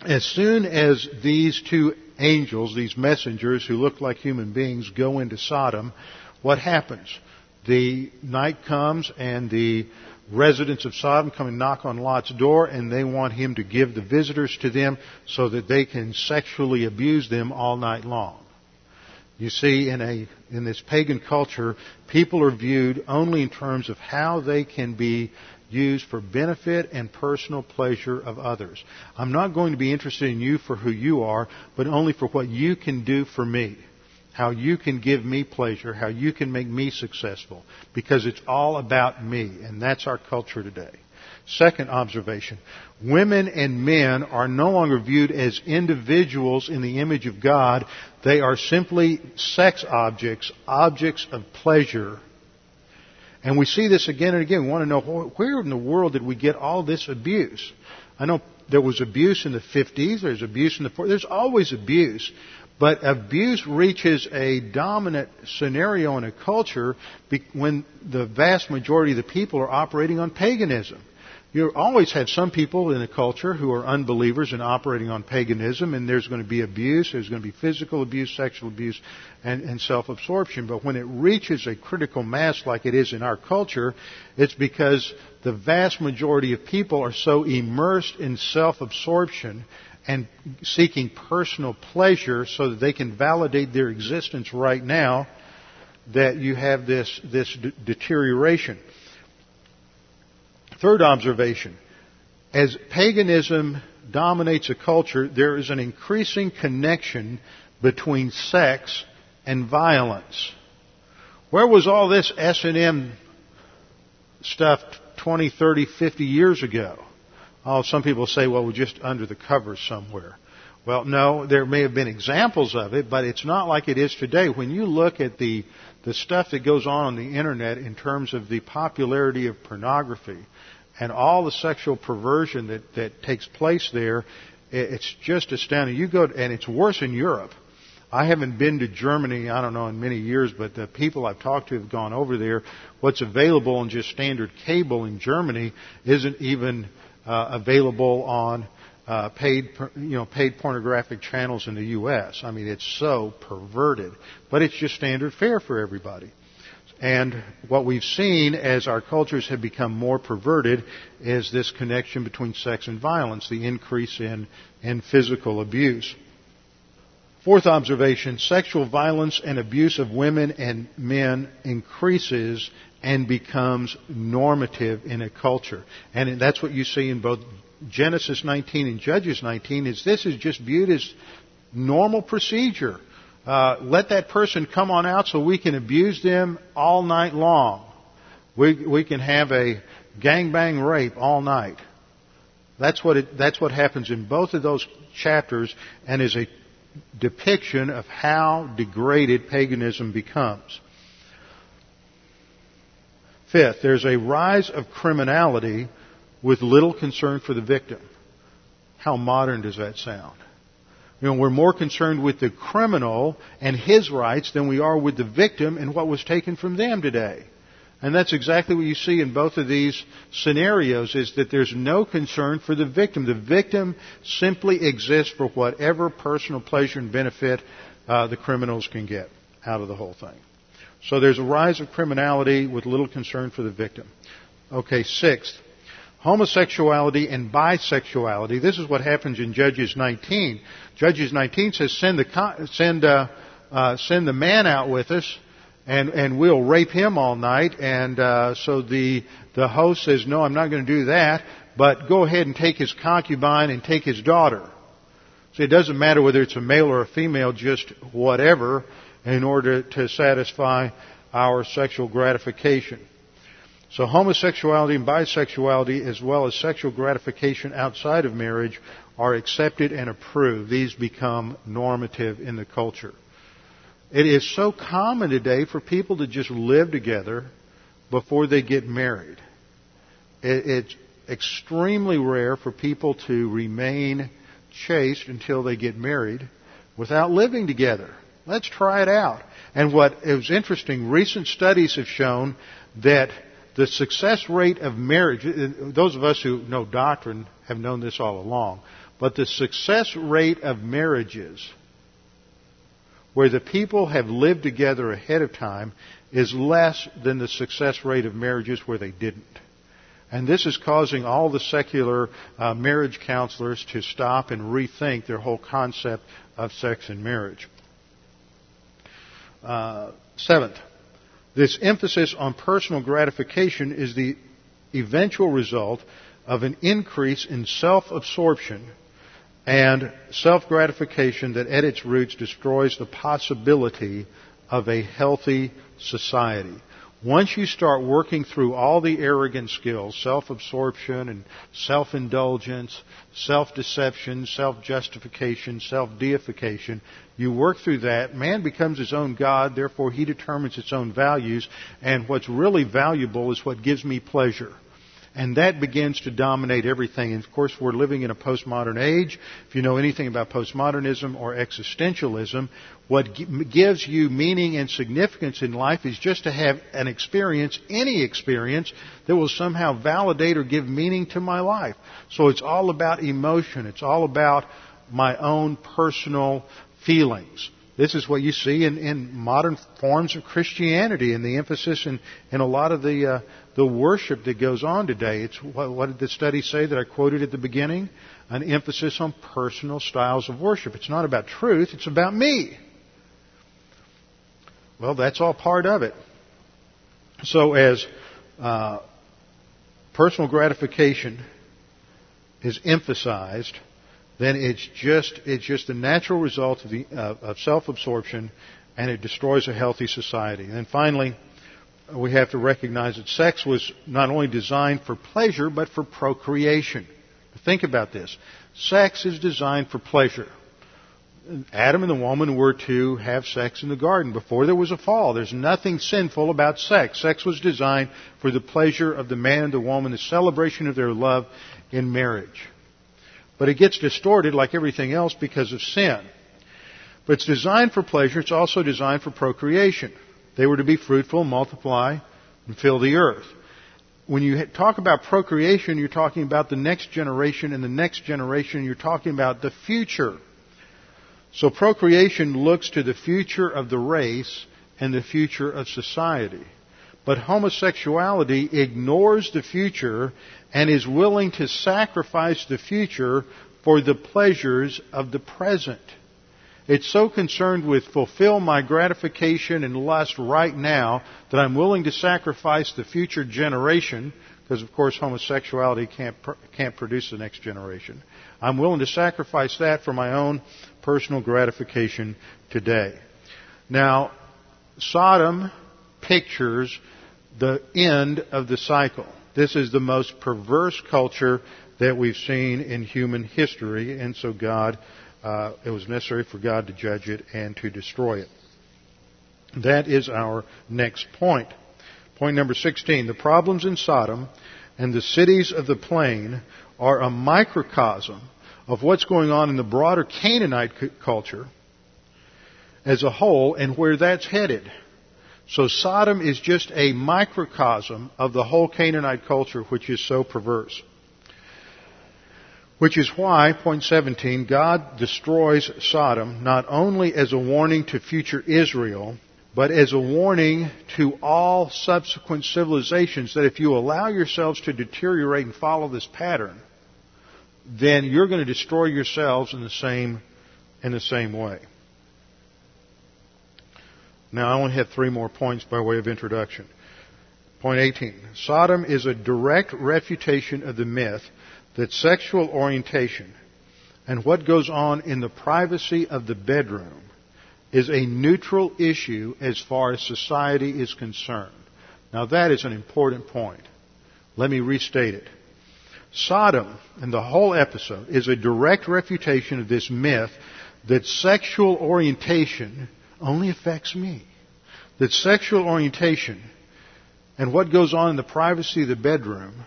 As soon as these two angels, these messengers who look like human beings, go into Sodom, what happens? the night comes and the residents of Sodom come and knock on Lot's door and they want him to give the visitors to them so that they can sexually abuse them all night long. You see, in a, in this pagan culture, people are viewed only in terms of how they can be used for benefit and personal pleasure of others. I'm not going to be interested in you for who you are, but only for what you can do for me how you can give me pleasure, how you can make me successful, because it's all about me, and that's our culture today. Second observation. Women and men are no longer viewed as individuals in the image of God. They are simply sex objects, objects of pleasure. And we see this again and again. We want to know where in the world did we get all this abuse? I know there was abuse in the 50s, there's abuse in the 40s, there's always abuse. But abuse reaches a dominant scenario in a culture when the vast majority of the people are operating on paganism. You always have some people in a culture who are unbelievers and operating on paganism, and there's going to be abuse, there's going to be physical abuse, sexual abuse, and, and self-absorption. But when it reaches a critical mass like it is in our culture, it's because the vast majority of people are so immersed in self-absorption and seeking personal pleasure so that they can validate their existence right now that you have this, this d- deterioration. Third observation. as paganism dominates a culture, there is an increasing connection between sex and violence. Where was all this S&M stuff 20, 30, 50 years ago? Oh, some people say, well, we're just under the covers somewhere. Well, no, there may have been examples of it, but it's not like it is today. When you look at the, the stuff that goes on on the internet in terms of the popularity of pornography and all the sexual perversion that, that takes place there, it's just astounding. You go, and it's worse in Europe. I haven't been to Germany, I don't know, in many years, but the people I've talked to have gone over there. What's available on just standard cable in Germany isn't even uh, available on uh, paid, you know, paid pornographic channels in the U.S. I mean, it's so perverted, but it's just standard fare for everybody. And what we've seen as our cultures have become more perverted is this connection between sex and violence, the increase in, in physical abuse. Fourth observation, sexual violence and abuse of women and men increases and becomes normative in a culture. And that's what you see in both Genesis 19 and Judges 19 is this is just viewed as normal procedure. Uh, let that person come on out so we can abuse them all night long. We, we can have a gangbang rape all night. That's what it, that's what happens in both of those chapters and is a depiction of how degraded paganism becomes. Fifth, there's a rise of criminality with little concern for the victim. How modern does that sound? You know, we're more concerned with the criminal and his rights than we are with the victim and what was taken from them today. And that's exactly what you see in both of these scenarios is that there's no concern for the victim. The victim simply exists for whatever personal pleasure and benefit uh, the criminals can get out of the whole thing. So there's a rise of criminality with little concern for the victim. Okay, sixth, homosexuality and bisexuality. This is what happens in Judges 19. Judges 19 says, send the, send, uh, uh, send the man out with us and and we'll rape him all night. And uh, so the the host says, no, I'm not going to do that. But go ahead and take his concubine and take his daughter. See, it doesn't matter whether it's a male or a female, just whatever, in order to satisfy our sexual gratification. So homosexuality and bisexuality, as well as sexual gratification outside of marriage, are accepted and approved. These become normative in the culture. It is so common today for people to just live together before they get married. It's extremely rare for people to remain chaste until they get married without living together. Let's try it out. And what is interesting, recent studies have shown that the success rate of marriage, those of us who know doctrine have known this all along, but the success rate of marriages where the people have lived together ahead of time is less than the success rate of marriages where they didn't. And this is causing all the secular uh, marriage counselors to stop and rethink their whole concept of sex and marriage. Uh, seventh, this emphasis on personal gratification is the eventual result of an increase in self-absorption and self gratification that at its roots destroys the possibility of a healthy society. Once you start working through all the arrogant skills, self-absorption and self-indulgence, self-deception, self-justification, self-deification, you work through that, man becomes his own God, therefore he determines its own values, and what's really valuable is what gives me pleasure. And that begins to dominate everything. And of course, we're living in a postmodern age. If you know anything about postmodernism or existentialism, what gives you meaning and significance in life is just to have an experience, any experience, that will somehow validate or give meaning to my life. So it's all about emotion. It's all about my own personal feelings. This is what you see in, in modern forms of Christianity and the emphasis in, in a lot of the, uh, the worship that goes on today. It's what, what did the study say that I quoted at the beginning? An emphasis on personal styles of worship. It's not about truth, it's about me. Well, that's all part of it. So as uh, personal gratification is emphasized, then it's just it's just a natural result of, the, uh, of self-absorption, and it destroys a healthy society. And then finally, we have to recognize that sex was not only designed for pleasure but for procreation. Think about this: sex is designed for pleasure. Adam and the woman were to have sex in the garden before there was a fall. There's nothing sinful about sex. Sex was designed for the pleasure of the man and the woman, the celebration of their love in marriage. But it gets distorted like everything else because of sin. But it's designed for pleasure. It's also designed for procreation. They were to be fruitful, multiply, and fill the earth. When you talk about procreation, you're talking about the next generation, and the next generation, you're talking about the future. So procreation looks to the future of the race and the future of society. But homosexuality ignores the future and is willing to sacrifice the future for the pleasures of the present. It's so concerned with fulfill my gratification and lust right now that I'm willing to sacrifice the future generation, because of course homosexuality can't, can't produce the next generation. I'm willing to sacrifice that for my own personal gratification today. Now, Sodom pictures the end of the cycle. This is the most perverse culture that we've seen in human history, and so God, uh, it was necessary for God to judge it and to destroy it. That is our next point. Point number 16. The problems in Sodom and the cities of the plain are a microcosm of what's going on in the broader Canaanite culture as a whole and where that's headed. So Sodom is just a microcosm of the whole Canaanite culture, which is so perverse. Which is why, point 17, God destroys Sodom not only as a warning to future Israel, but as a warning to all subsequent civilizations that if you allow yourselves to deteriorate and follow this pattern, then you're going to destroy yourselves in the same, in the same way. Now, I only have three more points by way of introduction. Point 18. Sodom is a direct refutation of the myth that sexual orientation and what goes on in the privacy of the bedroom is a neutral issue as far as society is concerned. Now, that is an important point. Let me restate it. Sodom and the whole episode is a direct refutation of this myth that sexual orientation only affects me. That sexual orientation and what goes on in the privacy of the bedroom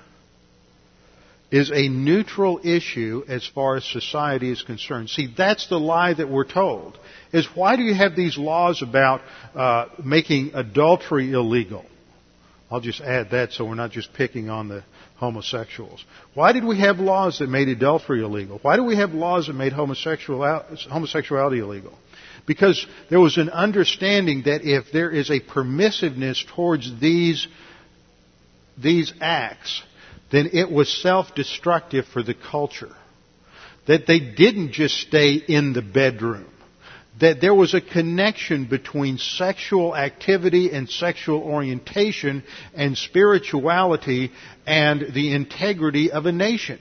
is a neutral issue as far as society is concerned. See, that's the lie that we're told. Is why do you have these laws about uh, making adultery illegal? I'll just add that so we're not just picking on the homosexuals. Why did we have laws that made adultery illegal? Why do we have laws that made homosexuality illegal? Because there was an understanding that if there is a permissiveness towards these, these acts, then it was self-destructive for the culture. That they didn't just stay in the bedroom. That there was a connection between sexual activity and sexual orientation and spirituality and the integrity of a nation.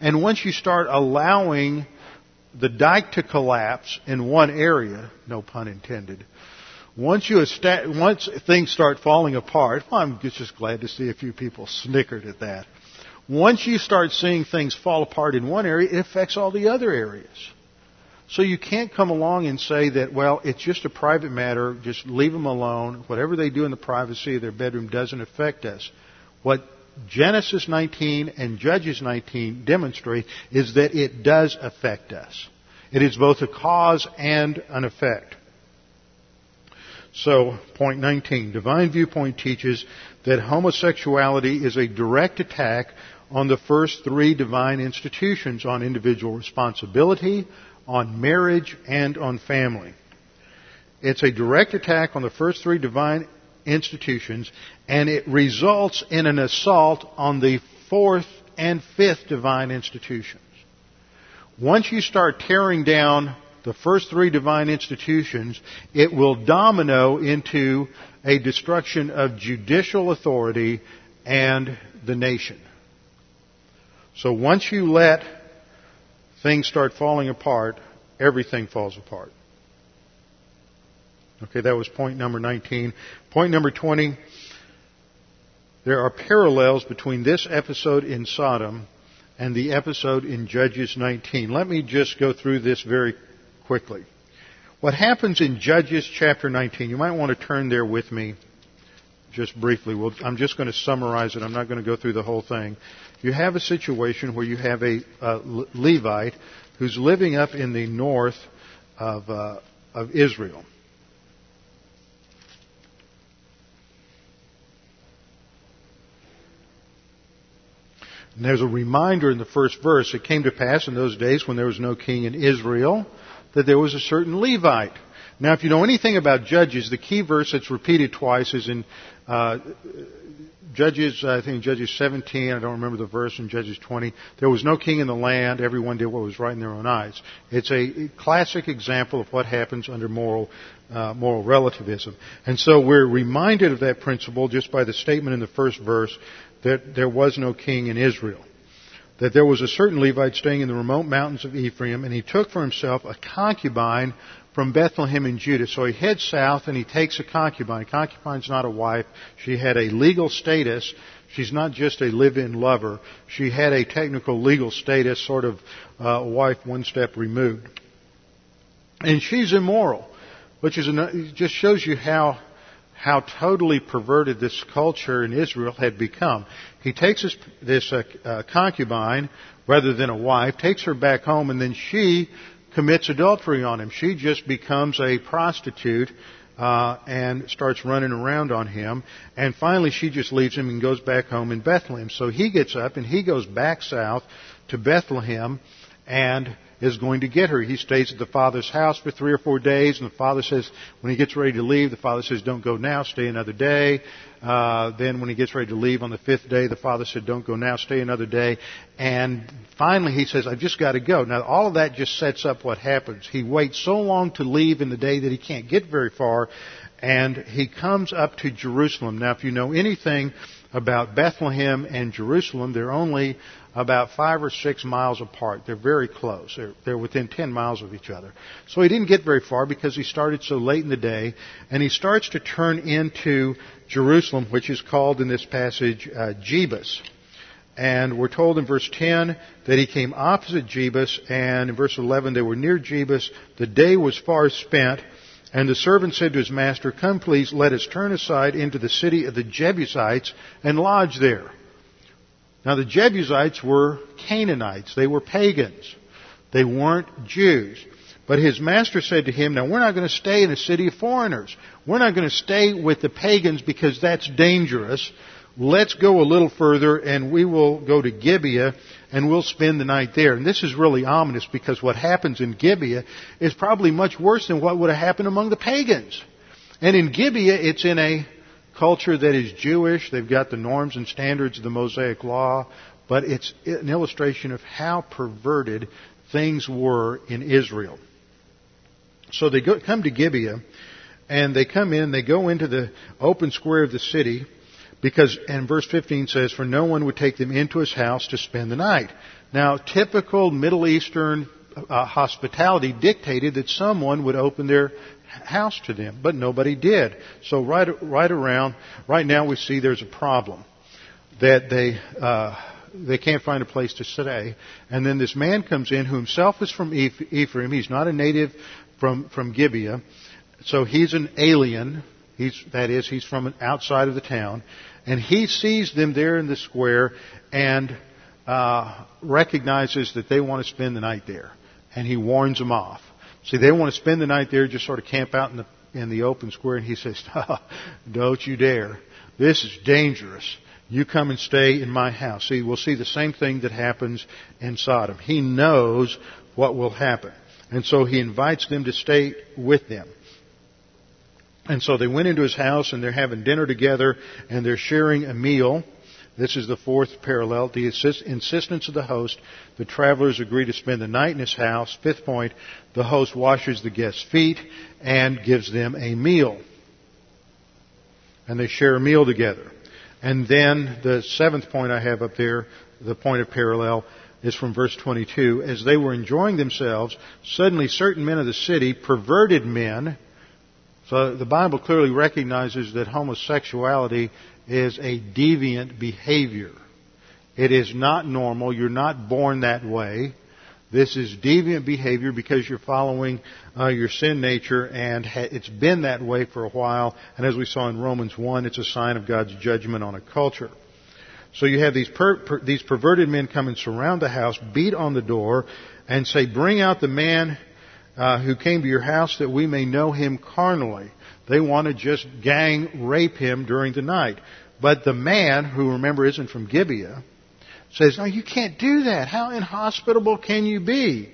And once you start allowing the dike to collapse in one area, no pun intended, once you once things start falling apart, well, I'm just glad to see a few people snickered at that. Once you start seeing things fall apart in one area, it affects all the other areas. So you can't come along and say that, well, it's just a private matter, just leave them alone. Whatever they do in the privacy of their bedroom doesn't affect us. What Genesis 19 and Judges 19 demonstrate is that it does affect us. It is both a cause and an effect. So, point 19. Divine viewpoint teaches that homosexuality is a direct attack on the first three divine institutions on individual responsibility, on marriage, and on family. It's a direct attack on the first three divine institutions, and it results in an assault on the fourth and fifth divine institutions. Once you start tearing down the first three divine institutions, it will domino into a destruction of judicial authority and the nation. So once you let things start falling apart, everything falls apart. Okay, that was point number 19. Point number 20. There are parallels between this episode in Sodom and the episode in Judges 19. Let me just go through this very quickly. What happens in Judges chapter 19, you might want to turn there with me just briefly. We'll, I'm just going to summarize it. I'm not going to go through the whole thing. You have a situation where you have a, Levite who's living up in the north of, uh, of Israel. And there's a reminder in the first verse. It came to pass in those days when there was no king in Israel that there was a certain Levite. Now, if you know anything about Judges, the key verse that's repeated twice is in uh, Judges, I think Judges 17, I don't remember the verse in Judges 20. There was no king in the land. Everyone did what was right in their own eyes. It's a classic example of what happens under moral, uh, moral relativism. And so we're reminded of that principle just by the statement in the first verse that there was no king in Israel. That there was a certain Levite staying in the remote mountains of Ephraim, and he took for himself a concubine from Bethlehem in Judah. So he heads south and he takes a concubine. A concubine's not a wife. She had a legal status. She's not just a live-in lover. She had a technical legal status, sort of uh, a wife one step removed. And she's immoral, which is just shows you how how totally perverted this culture in Israel had become. He takes this, this uh, uh, concubine rather than a wife, takes her back home, and then she commits adultery on him. She just becomes a prostitute uh, and starts running around on him. And finally, she just leaves him and goes back home in Bethlehem. So he gets up and he goes back south to Bethlehem and is going to get her. He stays at the father's house for three or four days, and the father says, when he gets ready to leave, the father says, don't go now, stay another day. Uh, then when he gets ready to leave on the fifth day, the father said, don't go now, stay another day. And finally he says, I've just got to go. Now all of that just sets up what happens. He waits so long to leave in the day that he can't get very far, and he comes up to Jerusalem. Now if you know anything about Bethlehem and Jerusalem, they're only about five or six miles apart. They're very close. They're, they're within ten miles of each other. So he didn't get very far because he started so late in the day, and he starts to turn into Jerusalem, which is called in this passage uh, Jebus. And we're told in verse 10 that he came opposite Jebus, and in verse 11 they were near Jebus. The day was far spent, and the servant said to his master, Come please, let us turn aside into the city of the Jebusites and lodge there. Now the Jebusites were Canaanites. They were pagans. They weren't Jews. But his master said to him, now we're not going to stay in a city of foreigners. We're not going to stay with the pagans because that's dangerous. Let's go a little further and we will go to Gibeah and we'll spend the night there. And this is really ominous because what happens in Gibeah is probably much worse than what would have happened among the pagans. And in Gibeah, it's in a culture that is Jewish. They've got the norms and standards of the Mosaic Law, but it's an illustration of how perverted things were in Israel. So they go, come to Gibeah, and they come in, they go into the open square of the city, because, and verse 15 says, for no one would take them into his house to spend the night. Now, typical Middle Eastern uh, hospitality dictated that someone would open their house to them, but nobody did. So right, right around, right now we see there's a problem that they, uh, they can't find a place to stay. And then this man comes in who himself is from Ephraim. He's not a native from, from Gibeah. So he's an alien. He's, that is, he's from outside of the town. And he sees them there in the square and uh, recognizes that they want to spend the night there. And he warns them off. See, they want to spend the night there, just sort of camp out in the in the open square, and he says, "Don't you dare! This is dangerous. You come and stay in my house." See, we'll see the same thing that happens in Sodom. He knows what will happen, and so he invites them to stay with them. And so they went into his house, and they're having dinner together, and they're sharing a meal. This is the fourth parallel. The insistence of the host. The travelers agree to spend the night in his house. Fifth point, the host washes the guests' feet and gives them a meal. And they share a meal together. And then the seventh point I have up there, the point of parallel is from verse 22. As they were enjoying themselves, suddenly certain men of the city, perverted men, so the Bible clearly recognizes that homosexuality is a deviant behavior. It is not normal. You're not born that way. This is deviant behavior because you're following uh, your sin nature, and ha- it's been that way for a while. And as we saw in Romans 1, it's a sign of God's judgment on a culture. So you have these, per, per, these perverted men come and surround the house, beat on the door, and say, Bring out the man uh, who came to your house that we may know him carnally. They want to just gang rape him during the night. But the man, who remember isn't from Gibeah, says, No, you can't do that. How inhospitable can you be?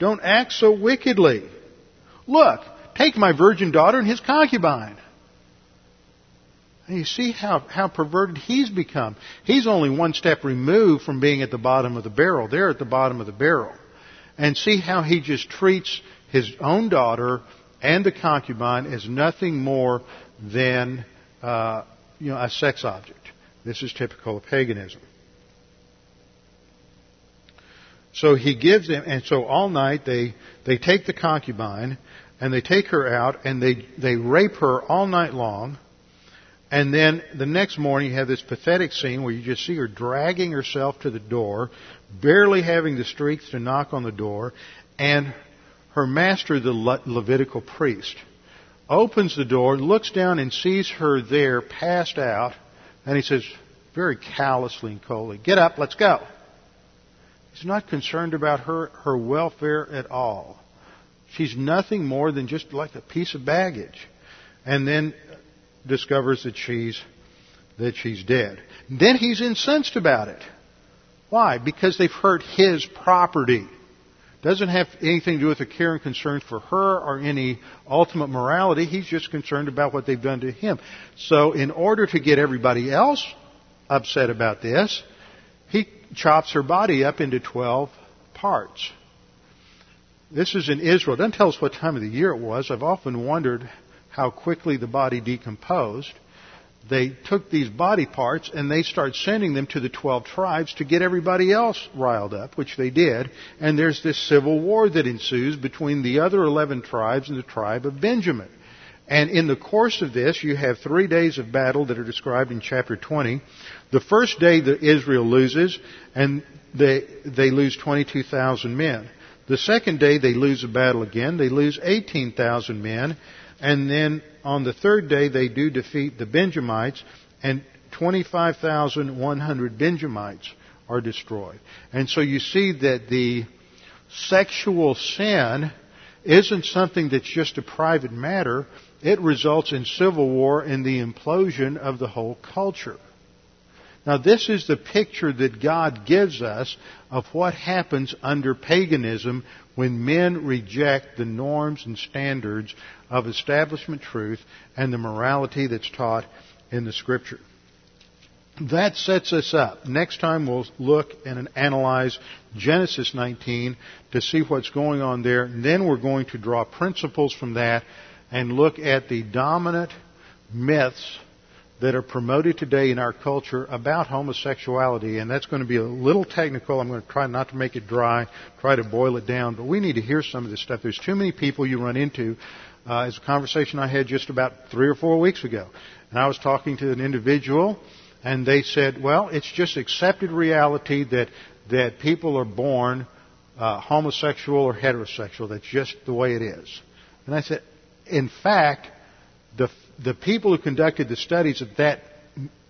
Don't act so wickedly. Look, take my virgin daughter and his concubine. And you see how, how perverted he's become. He's only one step removed from being at the bottom of the barrel. They're at the bottom of the barrel. And see how he just treats his own daughter and the concubine as nothing more than uh, you know, a sex object. This is typical of paganism. So he gives them, and so all night they, they take the concubine and they take her out and they, they rape her all night long and then the next morning, you have this pathetic scene where you just see her dragging herself to the door, barely having the strength to knock on the door, and her master, the Le- Levitical priest, opens the door, looks down, and sees her there, passed out, and he says, very callously and coldly, Get up, let's go. He's not concerned about her, her welfare at all. She's nothing more than just like a piece of baggage. And then discovers that she's that she's dead. Then he's incensed about it. Why? Because they've hurt his property. Doesn't have anything to do with a care and concern for her or any ultimate morality. He's just concerned about what they've done to him. So in order to get everybody else upset about this, he chops her body up into 12 parts. This is in Israel. It doesn't tell us what time of the year it was. I've often wondered how quickly the body decomposed, they took these body parts and they start sending them to the 12 tribes to get everybody else riled up, which they did. And there's this civil war that ensues between the other 11 tribes and the tribe of Benjamin. And in the course of this, you have three days of battle that are described in chapter 20. The first day that Israel loses, and they, they lose 22,000 men. The second day they lose a battle again. They lose 18,000 men. And then on the third day, they do defeat the Benjamites, and 25,100 Benjamites are destroyed. And so you see that the sexual sin isn't something that's just a private matter. It results in civil war and the implosion of the whole culture. Now, this is the picture that God gives us of what happens under paganism when men reject the norms and standards of establishment truth and the morality that's taught in the Scripture. That sets us up. Next time we'll look and analyze Genesis 19 to see what's going on there. And then we're going to draw principles from that and look at the dominant myths that are promoted today in our culture about homosexuality, and that's going to be a little technical. I'm going to try not to make it dry, try to boil it down, but we need to hear some of this stuff. There's too many people you run into. Uh, it's a conversation I had just about three or four weeks ago, and I was talking to an individual, and they said, "Well, it's just accepted reality that that people are born uh, homosexual or heterosexual. That's just the way it is." And I said, "In fact." the the people who conducted the studies that that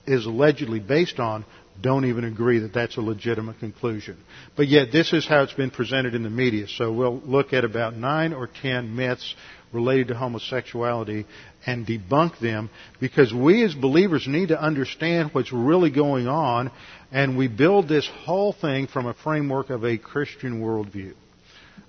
is allegedly based on don't even agree that that's a legitimate conclusion. But yet this is how it's been presented in the media. So we'll look at about nine or ten myths related to homosexuality and debunk them because we as believers need to understand what's really going on and we build this whole thing from a framework of a Christian worldview.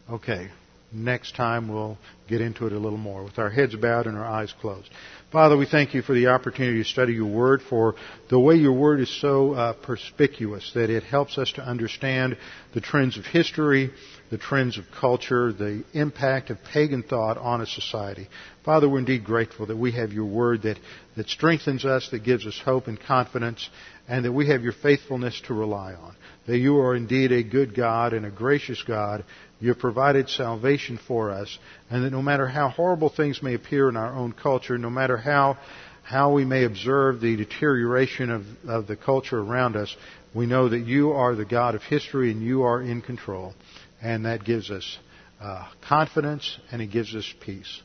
Okay, next time we'll get into it a little more with our heads bowed and our eyes closed. Father, we thank you for the opportunity to study your word, for the way your word is so uh, perspicuous that it helps us to understand the trends of history the trends of culture, the impact of pagan thought on a society. Father, we're indeed grateful that we have your word that, that strengthens us, that gives us hope and confidence, and that we have your faithfulness to rely on. That you are indeed a good God and a gracious God. You have provided salvation for us, and that no matter how horrible things may appear in our own culture, no matter how how we may observe the deterioration of, of the culture around us, we know that you are the God of history and you are in control. And that gives us uh, confidence and it gives us peace.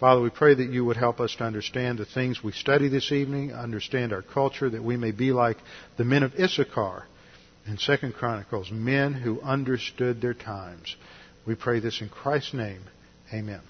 Father, we pray that you would help us to understand the things we study this evening, understand our culture, that we may be like the men of Issachar in Second Chronicles, men who understood their times. We pray this in Christ's name. Amen.